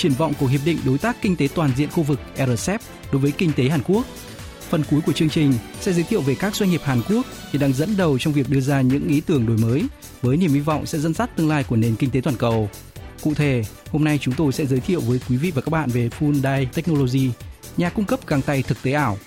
triển vọng của Hiệp định Đối tác Kinh tế Toàn diện khu vực RCEP đối với kinh tế Hàn Quốc. Phần cuối của chương trình sẽ giới thiệu về các doanh nghiệp Hàn Quốc hiện đang dẫn đầu trong việc đưa ra những ý tưởng đổi mới với niềm hy vọng sẽ dẫn dắt tương lai của nền kinh tế toàn cầu. Cụ thể, hôm nay chúng tôi sẽ giới thiệu với quý vị và các bạn về Full Technology, nhà cung cấp găng tay thực tế ảo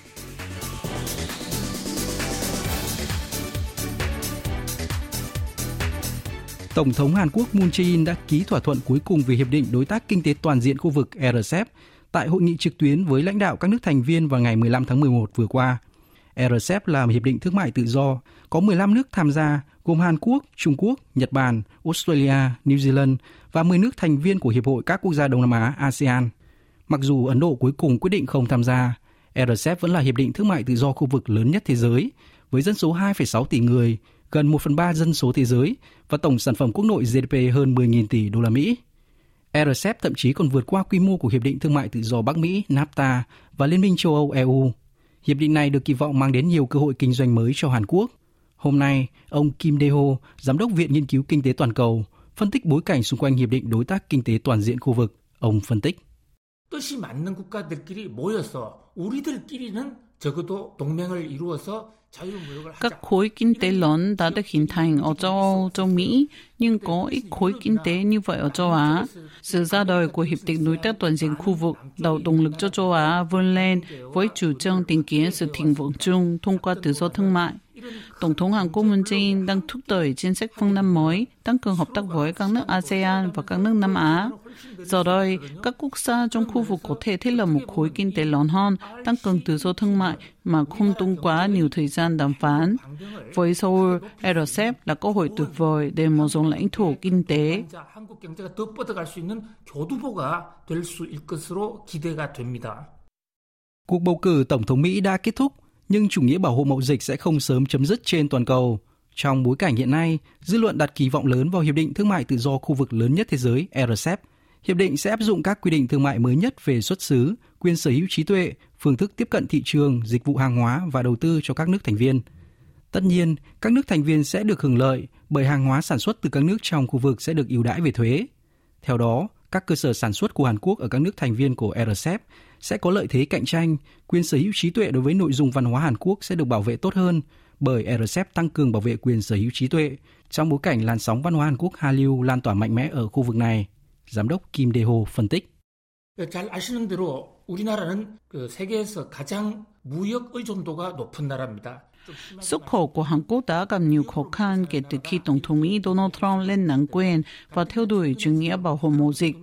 Tổng thống Hàn Quốc Moon Jae-in đã ký thỏa thuận cuối cùng về hiệp định đối tác kinh tế toàn diện khu vực RCEP tại hội nghị trực tuyến với lãnh đạo các nước thành viên vào ngày 15 tháng 11 vừa qua. RCEP là một hiệp định thương mại tự do, có 15 nước tham gia gồm Hàn Quốc, Trung Quốc, Nhật Bản, Australia, New Zealand và 10 nước thành viên của Hiệp hội các quốc gia Đông Nam Á ASEAN. Mặc dù Ấn Độ cuối cùng quyết định không tham gia, RCEP vẫn là hiệp định thương mại tự do khu vực lớn nhất thế giới, với dân số 2,6 tỷ người, gần 1 phần 3 dân số thế giới và tổng sản phẩm quốc nội GDP hơn 10.000 tỷ đô la Mỹ. RCEP thậm chí còn vượt qua quy mô của Hiệp định Thương mại Tự do Bắc Mỹ NAFTA và Liên minh châu Âu EU. Hiệp định này được kỳ vọng mang đến nhiều cơ hội kinh doanh mới cho Hàn Quốc. Hôm nay, ông Kim Dae-ho, Giám đốc Viện Nghiên cứu Kinh tế Toàn cầu, phân tích bối cảnh xung quanh Hiệp định Đối tác Kinh tế Toàn diện khu vực. Ông phân tích. 뜻이 맞는 국가들끼리 모여서 우리들끼리는 적어도 동맹을 이루어서 các khối kinh tế lớn đã được hình thành ở châu Âu, châu Mỹ, nhưng có ít khối kinh tế như vậy ở châu Á. Sự ra đời của Hiệp định Đối tác Toàn diện khu vực tạo động lực cho châu Á vươn lên với chủ trương tìm kiếm sự thịnh vượng chung thông qua tự do thương mại. Tổng thống Hàn Quốc Moon Jae-in đang thúc đẩy chính sách phương Nam mới, tăng cường hợp tác với các nước ASEAN và các nước Nam Á. Do đây, các quốc gia trong khu vực có thể thiết lập một khối kinh tế lớn hơn, tăng cường tự do thương mại mà không tốn quá nhiều thời gian đàm phán. Với Seoul, RCEP là cơ hội tuyệt vời để mở rộng lãnh thổ kinh tế. Cuộc bầu cử Tổng thống Mỹ đã kết thúc nhưng chủ nghĩa bảo hộ mậu dịch sẽ không sớm chấm dứt trên toàn cầu. Trong bối cảnh hiện nay, dư luận đặt kỳ vọng lớn vào Hiệp định Thương mại Tự do khu vực lớn nhất thế giới RCEP. Hiệp định sẽ áp dụng các quy định thương mại mới nhất về xuất xứ, quyền sở hữu trí tuệ, phương thức tiếp cận thị trường, dịch vụ hàng hóa và đầu tư cho các nước thành viên. Tất nhiên, các nước thành viên sẽ được hưởng lợi bởi hàng hóa sản xuất từ các nước trong khu vực sẽ được ưu đãi về thuế. Theo đó, các cơ sở sản xuất của Hàn Quốc ở các nước thành viên của RCEP sẽ có lợi thế cạnh tranh, quyền sở hữu trí tuệ đối với nội dung văn hóa Hàn Quốc sẽ được bảo vệ tốt hơn bởi RCEP tăng cường bảo vệ quyền sở hữu trí tuệ trong bối cảnh làn sóng văn hóa Hàn Quốc Hallyu lan tỏa mạnh mẽ ở khu vực này. Giám đốc Kim Dae-ho phân tích. 잘 아시는 대로 우리나라는 그 세계에서 가장 무역 의존도가 높은 나라입니다. Xuất khẩu của Hàn Quốc đã gặp nhiều khó khăn kể từ khi Tổng thống Mỹ Donald Trump lên nắm quyền và theo đuổi chủ nghĩa bảo hộ mậu dịch.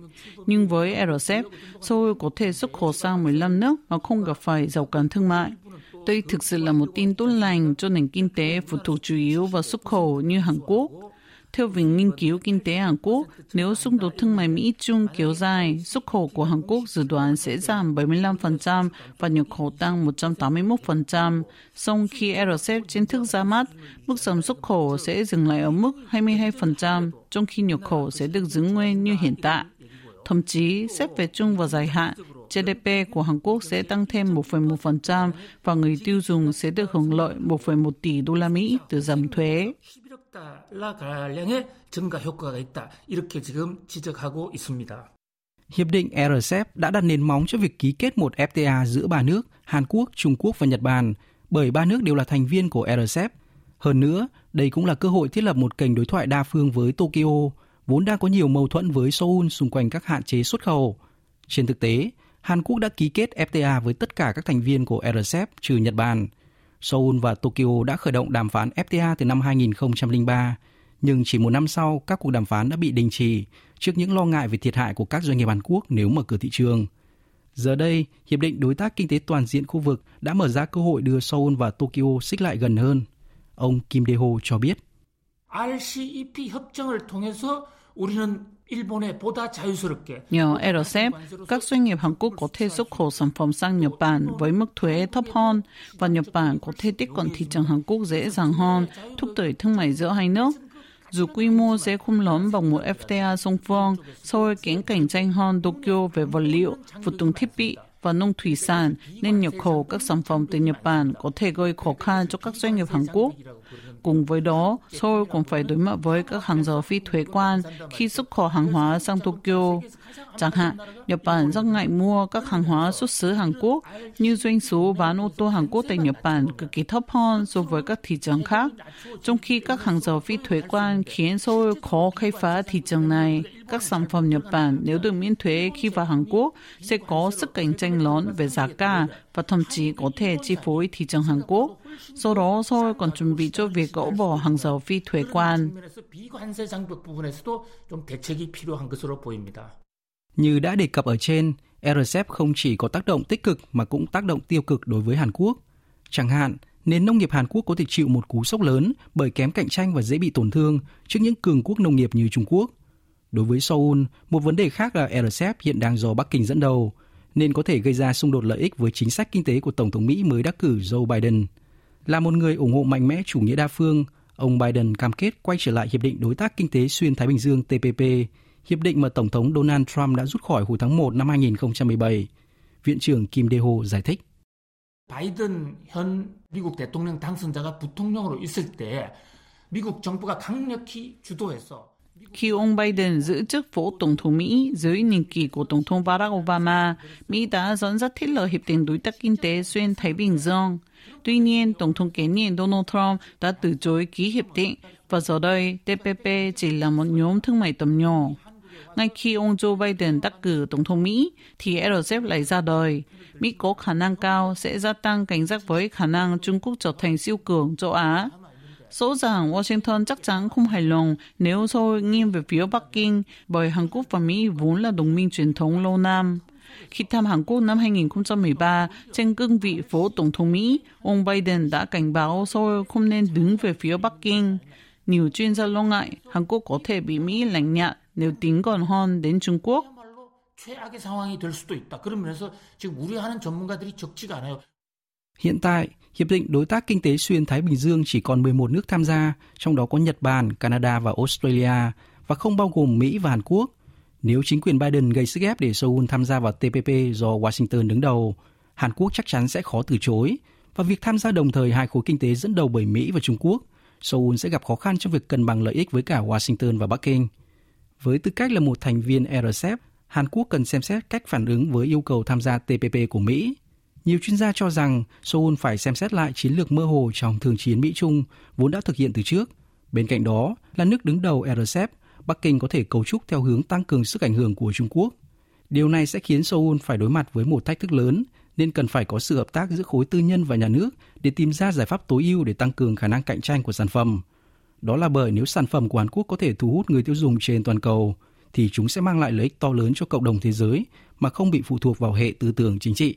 Nhưng với RCEP, Seoul có thể xuất khẩu sang 15 nước mà không gặp phải rào cản thương mại. Đây thực sự là một tin tốt lành cho nền kinh tế phụ thuộc chủ yếu vào xuất khẩu như Hàn Quốc. Theo Viện Nghiên cứu Kinh tế Hàn Quốc, nếu xung đột thương mại Mỹ-Trung kéo dài, xuất khẩu của Hàn Quốc dự đoán sẽ giảm 75% và nhập khẩu tăng 181%. Song khi RCEP chính thức ra mắt, mức giảm xuất khẩu sẽ dừng lại ở mức 22%, trong khi nhập khẩu sẽ được giữ nguyên như hiện tại. Thậm chí, xét về chung và dài hạn, GDP của Hàn Quốc sẽ tăng thêm 1,1% và người tiêu dùng sẽ được hưởng lợi 1,1 tỷ đô la Mỹ từ giảm thuế. Hiệp định RCEP đã đặt nền móng cho việc ký kết một FTA giữa ba nước Hàn Quốc, Trung Quốc và Nhật Bản, bởi ba nước đều là thành viên của RCEP. Hơn nữa, đây cũng là cơ hội thiết lập một kênh đối thoại đa phương với Tokyo, vốn đang có nhiều mâu thuẫn với Seoul xung quanh các hạn chế xuất khẩu. Trên thực tế, Hàn Quốc đã ký kết FTA với tất cả các thành viên của RCEP trừ Nhật Bản – Seoul và Tokyo đã khởi động đàm phán FTA từ năm 2003, nhưng chỉ một năm sau, các cuộc đàm phán đã bị đình chỉ trước những lo ngại về thiệt hại của các doanh nghiệp Hàn Quốc nếu mở cửa thị trường. Giờ đây, Hiệp định Đối tác Kinh tế Toàn diện khu vực đã mở ra cơ hội đưa Seoul và Tokyo xích lại gần hơn. Ông Kim Dae-ho cho biết. RCEP 협정을 통해서 우리는 Nhờ RCEP, các doanh nghiệp Hàn Quốc có thể xuất khẩu sản phẩm sang Nhật Bản với mức thuế thấp hơn và Nhật Bản có thể tiếp cận thị trường Hàn Quốc dễ dàng hơn, thúc đẩy thương mại giữa hai nước. Dù quy mô sẽ không lớn bằng một FTA song phương, Seoul kém cạnh tranh hơn Tokyo về vật liệu, vật dụng thiết bị và nông thủy sản nên nhập khẩu các sản phẩm từ Nhật Bản có thể gây khó khăn cho các doanh nghiệp Hàn Quốc. Cùng với đó, Seoul cũng phải đối mặt với các hàng rào phi thuế quan khi xuất khẩu hàng hóa sang Tokyo. Chẳng hạn, Nhật Bản rất ngại mua các hàng hóa xuất xứ Hàn Quốc như doanh số bán ô tô Hàn Quốc tại Nhật Bản cực kỳ thấp hơn so với các thị trường khác. Trong khi các hàng rào phi thuế quan khiến Seoul khó khai phá thị trường này, các sản phẩm Nhật Bản nếu được miễn thuế khi vào Hàn Quốc sẽ có sức cạnh tranh lớn về giá cả và thậm chí có thể chi phối thị trường Hàn Quốc. Sau đó, Seoul còn chuẩn bị cho việc gỡ bỏ hàng rào phi thuế quan. Như đã đề cập ở trên, RCEP không chỉ có tác động tích cực mà cũng tác động tiêu cực đối với Hàn Quốc. Chẳng hạn, nền nông nghiệp Hàn Quốc có thể chịu một cú sốc lớn bởi kém cạnh tranh và dễ bị tổn thương trước những cường quốc nông nghiệp như Trung Quốc. Đối với Seoul, một vấn đề khác là RCEP hiện đang do Bắc Kinh dẫn đầu, nên có thể gây ra xung đột lợi ích với chính sách kinh tế của Tổng thống Mỹ mới đắc cử Joe Biden. Là một người ủng hộ mạnh mẽ chủ nghĩa đa phương, ông Biden cam kết quay trở lại Hiệp định Đối tác Kinh tế Xuyên Thái Bình Dương TPP, hiệp định mà Tổng thống Donald Trump đã rút khỏi hồi tháng 1 năm 2017. Viện trưởng Kim Dae-ho giải thích. 바이든 현 미국 대통령 당선자가 부통령으로 있을 때 미국 정부가 강력히 주도해서 khi ông Biden giữ chức phó tổng thống Mỹ dưới nhiệm kỳ của tổng thống Barack Obama, Mỹ đã dẫn dắt thiết lập hiệp định đối tác kinh tế xuyên Thái Bình Dương. Tuy nhiên, tổng thống kế nhiệm Donald Trump đã từ chối ký hiệp định và giờ đây TPP chỉ là một nhóm thương mại tầm nhỏ. Ngay khi ông Joe Biden đắc cử tổng thống Mỹ, thì RCEP lại ra đời. Mỹ có khả năng cao sẽ gia tăng cảnh giác với khả năng Trung Quốc trở thành siêu cường châu Á Rõ ràng Washington chắc chắn không hài lòng nếu Seoul nghiêng về phía Bắc Kinh bởi Hàn Quốc và Mỹ vốn là đồng minh truyền thống lâu năm. Khi thăm Hàn Quốc năm 2013, trên cương vị phó tổng thống Mỹ, ông Biden đã cảnh báo Seoul không nên đứng về phía Bắc Kinh. Nhiều chuyên gia lo ngại Hàn Quốc có thể bị Mỹ lạnh nhạt nếu tiến gần hơn đến Trung Quốc. 최악의 상황이 될 수도 있다. 그러면서 지금 우려하는 전문가들이 적지가 않아요. Hiện tại, Hiệp định Đối tác Kinh tế Xuyên Thái Bình Dương chỉ còn 11 nước tham gia, trong đó có Nhật Bản, Canada và Australia, và không bao gồm Mỹ và Hàn Quốc. Nếu chính quyền Biden gây sức ép để Seoul tham gia vào TPP do Washington đứng đầu, Hàn Quốc chắc chắn sẽ khó từ chối, và việc tham gia đồng thời hai khối kinh tế dẫn đầu bởi Mỹ và Trung Quốc, Seoul sẽ gặp khó khăn trong việc cân bằng lợi ích với cả Washington và Bắc Kinh. Với tư cách là một thành viên RCEP, Hàn Quốc cần xem xét cách phản ứng với yêu cầu tham gia TPP của Mỹ – nhiều chuyên gia cho rằng Seoul phải xem xét lại chiến lược mơ hồ trong thường chiến Mỹ-Trung vốn đã thực hiện từ trước. Bên cạnh đó là nước đứng đầu RCEP, Bắc Kinh có thể cấu trúc theo hướng tăng cường sức ảnh hưởng của Trung Quốc. Điều này sẽ khiến Seoul phải đối mặt với một thách thức lớn, nên cần phải có sự hợp tác giữa khối tư nhân và nhà nước để tìm ra giải pháp tối ưu để tăng cường khả năng cạnh tranh của sản phẩm. Đó là bởi nếu sản phẩm của Hàn Quốc có thể thu hút người tiêu dùng trên toàn cầu, thì chúng sẽ mang lại lợi ích to lớn cho cộng đồng thế giới mà không bị phụ thuộc vào hệ tư tưởng chính trị.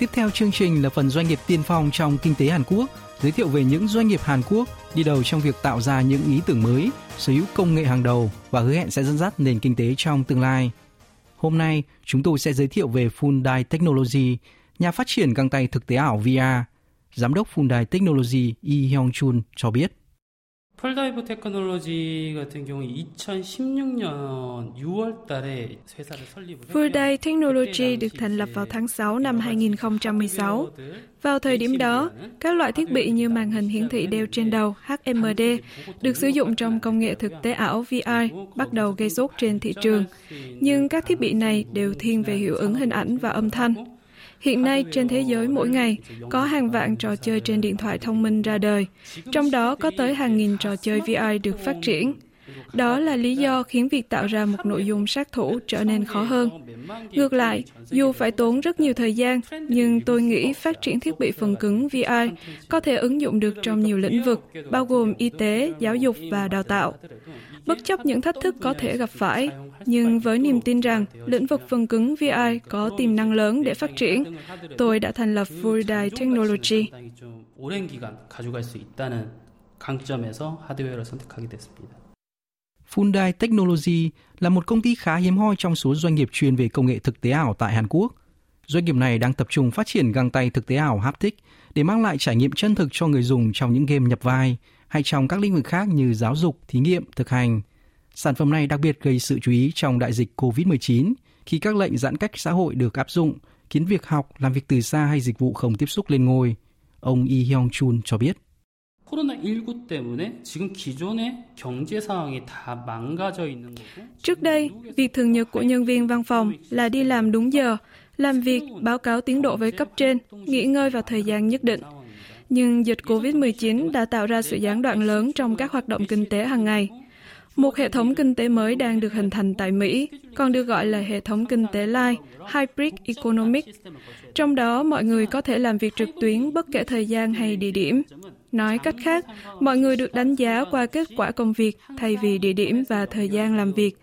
Tiếp theo chương trình là phần doanh nghiệp tiên phong trong kinh tế Hàn Quốc, giới thiệu về những doanh nghiệp Hàn Quốc đi đầu trong việc tạo ra những ý tưởng mới, sở hữu công nghệ hàng đầu và hứa hẹn sẽ dẫn dắt nền kinh tế trong tương lai. Hôm nay, chúng tôi sẽ giới thiệu về Fundai Technology, nhà phát triển găng tay thực tế ảo VR. Giám đốc Fundai Technology Lee Hyung Chun cho biết. 폴다이브 테크놀로지 같은 경우 2016년 6월 달에 회사를 설립을 Fullday Technology được thành lập vào tháng 6 năm 2016. Vào thời điểm đó, các loại thiết bị như màn hình hiển thị đeo trên đầu HMD được sử dụng trong công nghệ thực tế ảo VR bắt đầu gây sốt trên thị trường. Nhưng các thiết bị này đều thiên về hiệu ứng hình ảnh và âm thanh. Hiện nay trên thế giới mỗi ngày có hàng vạn trò chơi trên điện thoại thông minh ra đời, trong đó có tới hàng nghìn trò chơi VR được phát triển. Đó là lý do khiến việc tạo ra một nội dung sát thủ trở nên khó hơn. Ngược lại, dù phải tốn rất nhiều thời gian, nhưng tôi nghĩ phát triển thiết bị phần cứng VI có thể ứng dụng được trong nhiều lĩnh vực, bao gồm y tế, giáo dục và đào tạo. Bất chấp những thách thức có thể gặp phải, nhưng với niềm tin rằng lĩnh vực phần cứng VI có tiềm năng lớn để phát triển, tôi đã thành lập Furidai Technology. 강점에서 하드웨어를 선택하게 됐습니다. Fundai Technology là một công ty khá hiếm hoi trong số doanh nghiệp chuyên về công nghệ thực tế ảo tại Hàn Quốc. Doanh nghiệp này đang tập trung phát triển găng tay thực tế ảo haptic để mang lại trải nghiệm chân thực cho người dùng trong những game nhập vai hay trong các lĩnh vực khác như giáo dục, thí nghiệm, thực hành. Sản phẩm này đặc biệt gây sự chú ý trong đại dịch COVID-19 khi các lệnh giãn cách xã hội được áp dụng, khiến việc học, làm việc từ xa hay dịch vụ không tiếp xúc lên ngôi. Ông Lee Hyung Chun cho biết. 코로나19 때문에 지금 기존의 경제 상황이 다 망가져 있는 거고. Trước đây, việc thường nhật của nhân viên văn phòng là đi làm đúng giờ, làm việc, báo cáo tiến độ với cấp trên, nghỉ ngơi vào thời gian nhất định. Nhưng dịch COVID-19 đã tạo ra sự gián đoạn lớn trong các hoạt động kinh tế hàng ngày. Một hệ thống kinh tế mới đang được hình thành tại Mỹ, còn được gọi là hệ thống kinh tế lai, Hybrid Economic. Trong đó, mọi người có thể làm việc trực tuyến bất kể thời gian hay địa điểm. Nói cách khác, mọi người được đánh giá qua kết quả công việc thay vì địa điểm và thời gian làm việc.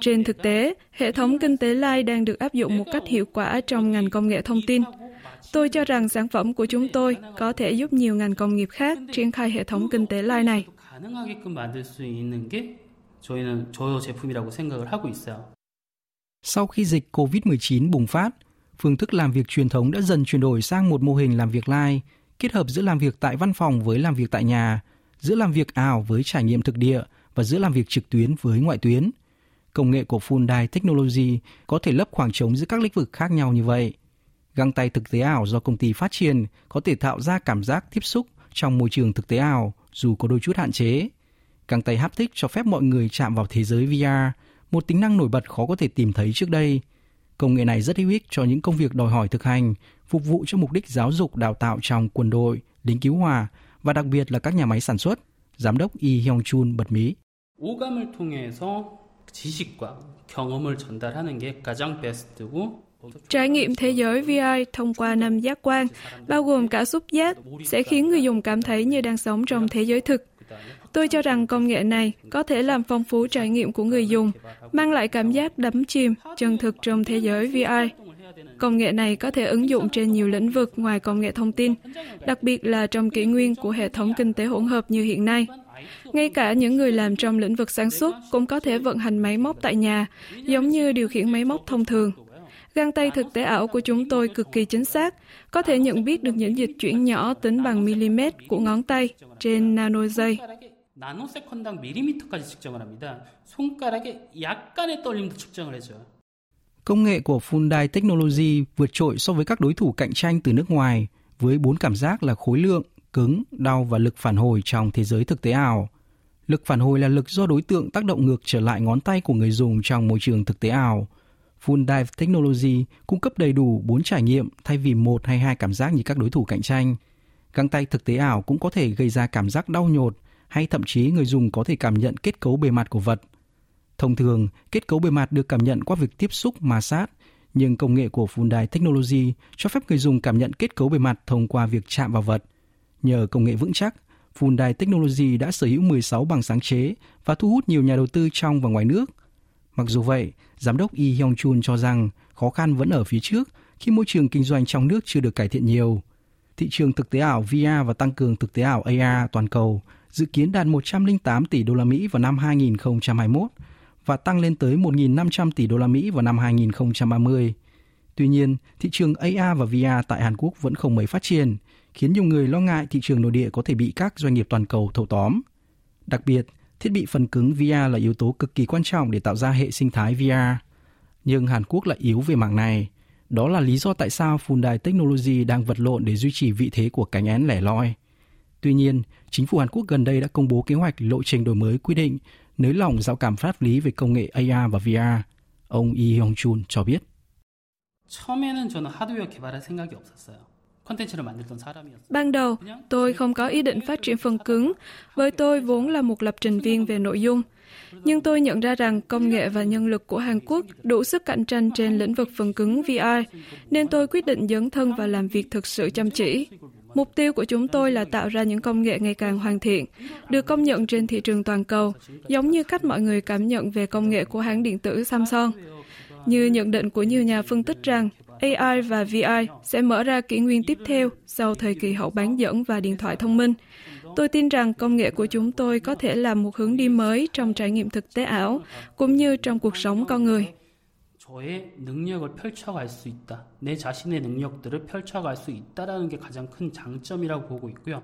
Trên thực tế, hệ thống kinh tế lai đang được áp dụng một cách hiệu quả trong ngành công nghệ thông tin. Tôi cho rằng sản phẩm của chúng tôi có thể giúp nhiều ngành công nghiệp khác triển khai hệ thống kinh tế lai này. Sau khi dịch COVID-19 bùng phát, phương thức làm việc truyền thống đã dần chuyển đổi sang một mô hình làm việc lai, kết hợp giữa làm việc tại văn phòng với làm việc tại nhà, giữa làm việc ảo với trải nghiệm thực địa và giữa làm việc trực tuyến với ngoại tuyến. Công nghệ của Fundai Technology có thể lấp khoảng trống giữa các lĩnh vực khác nhau như vậy. Găng tay thực tế ảo do công ty phát triển có thể tạo ra cảm giác tiếp xúc trong môi trường thực tế ảo dù có đôi chút hạn chế. Găng tay haptic cho phép mọi người chạm vào thế giới VR, một tính năng nổi bật khó có thể tìm thấy trước đây. Công nghệ này rất hữu ích cho những công việc đòi hỏi thực hành phục vụ cho mục đích giáo dục đào tạo trong quân đội, lính cứu hỏa và đặc biệt là các nhà máy sản xuất, giám đốc Lee Hyung Chun bật mí. 오감을 통해서 지식과 경험을 전달하는 게 가장 베스트고 Trải nghiệm thế giới VR thông qua năm giác quan, bao gồm cả xúc giác, sẽ khiến người dùng cảm thấy như đang sống trong thế giới thực. Tôi cho rằng công nghệ này có thể làm phong phú trải nghiệm của người dùng, mang lại cảm giác đắm chìm, chân thực trong thế giới VR. Công nghệ này có thể ứng dụng trên nhiều lĩnh vực ngoài công nghệ thông tin, đặc biệt là trong kỷ nguyên của hệ thống kinh tế hỗn hợp như hiện nay. Ngay cả những người làm trong lĩnh vực sản xuất cũng có thể vận hành máy móc tại nhà, giống như điều khiển máy móc thông thường. Găng tay thực tế ảo của chúng tôi cực kỳ chính xác, có thể nhận biết được những dịch chuyển nhỏ tính bằng mm của ngón tay trên nano giây. 나노세컨당 밀리미터까지 측정을 합니다. 손가락의 약간의 떨림도 측정을 해줘요. Công nghệ của Fundai Technology vượt trội so với các đối thủ cạnh tranh từ nước ngoài với bốn cảm giác là khối lượng, cứng, đau và lực phản hồi trong thế giới thực tế ảo. Lực phản hồi là lực do đối tượng tác động ngược trở lại ngón tay của người dùng trong môi trường thực tế ảo. Full Dive Technology cung cấp đầy đủ 4 trải nghiệm thay vì một hay hai cảm giác như các đối thủ cạnh tranh. Găng tay thực tế ảo cũng có thể gây ra cảm giác đau nhột hay thậm chí người dùng có thể cảm nhận kết cấu bề mặt của vật – Thông thường, kết cấu bề mặt được cảm nhận qua việc tiếp xúc ma sát, nhưng công nghệ của Fundai Technology cho phép người dùng cảm nhận kết cấu bề mặt thông qua việc chạm vào vật. Nhờ công nghệ vững chắc, Fundai Technology đã sở hữu 16 bằng sáng chế và thu hút nhiều nhà đầu tư trong và ngoài nước. Mặc dù vậy, giám đốc Yi Hyung Chun cho rằng khó khăn vẫn ở phía trước khi môi trường kinh doanh trong nước chưa được cải thiện nhiều. Thị trường thực tế ảo VR và tăng cường thực tế ảo AR toàn cầu dự kiến đạt 108 tỷ đô la Mỹ vào năm 2021 và tăng lên tới 1.500 tỷ đô la Mỹ vào năm 2030. Tuy nhiên, thị trường AR và VR tại Hàn Quốc vẫn không mấy phát triển, khiến nhiều người lo ngại thị trường nội địa có thể bị các doanh nghiệp toàn cầu thâu tóm. Đặc biệt, thiết bị phần cứng VR là yếu tố cực kỳ quan trọng để tạo ra hệ sinh thái VR. Nhưng Hàn Quốc lại yếu về mảng này. Đó là lý do tại sao Fundai Technology đang vật lộn để duy trì vị thế của cánh én lẻ loi. Tuy nhiên, chính phủ Hàn Quốc gần đây đã công bố kế hoạch lộ trình đổi mới quy định nới lỏng rào cản pháp lý về công nghệ AR và VR. Ông Lee Hyung Chun cho biết. 처음에는 저는 하드웨어 개발할 생각이 없었어요. Ban đầu, tôi không có ý định phát triển phần cứng, với tôi vốn là một lập trình viên về nội dung. Nhưng tôi nhận ra rằng công nghệ và nhân lực của Hàn Quốc đủ sức cạnh tranh trên lĩnh vực phần cứng VR, nên tôi quyết định dấn thân và làm việc thực sự chăm chỉ. Mục tiêu của chúng tôi là tạo ra những công nghệ ngày càng hoàn thiện, được công nhận trên thị trường toàn cầu, giống như cách mọi người cảm nhận về công nghệ của hãng điện tử Samsung. Như nhận định của nhiều nhà phân tích rằng AI và VR sẽ mở ra kỷ nguyên tiếp theo sau thời kỳ hậu bán dẫn và điện thoại thông minh. Tôi tin rằng công nghệ của chúng tôi có thể là một hướng đi mới trong trải nghiệm thực tế ảo, cũng như trong cuộc sống con người. 저의 능력을 펼쳐갈 수 있다. 내 자신의 능력들을 펼쳐갈 수 있다라는 게 가장 큰 장점이라고 보고 있고요.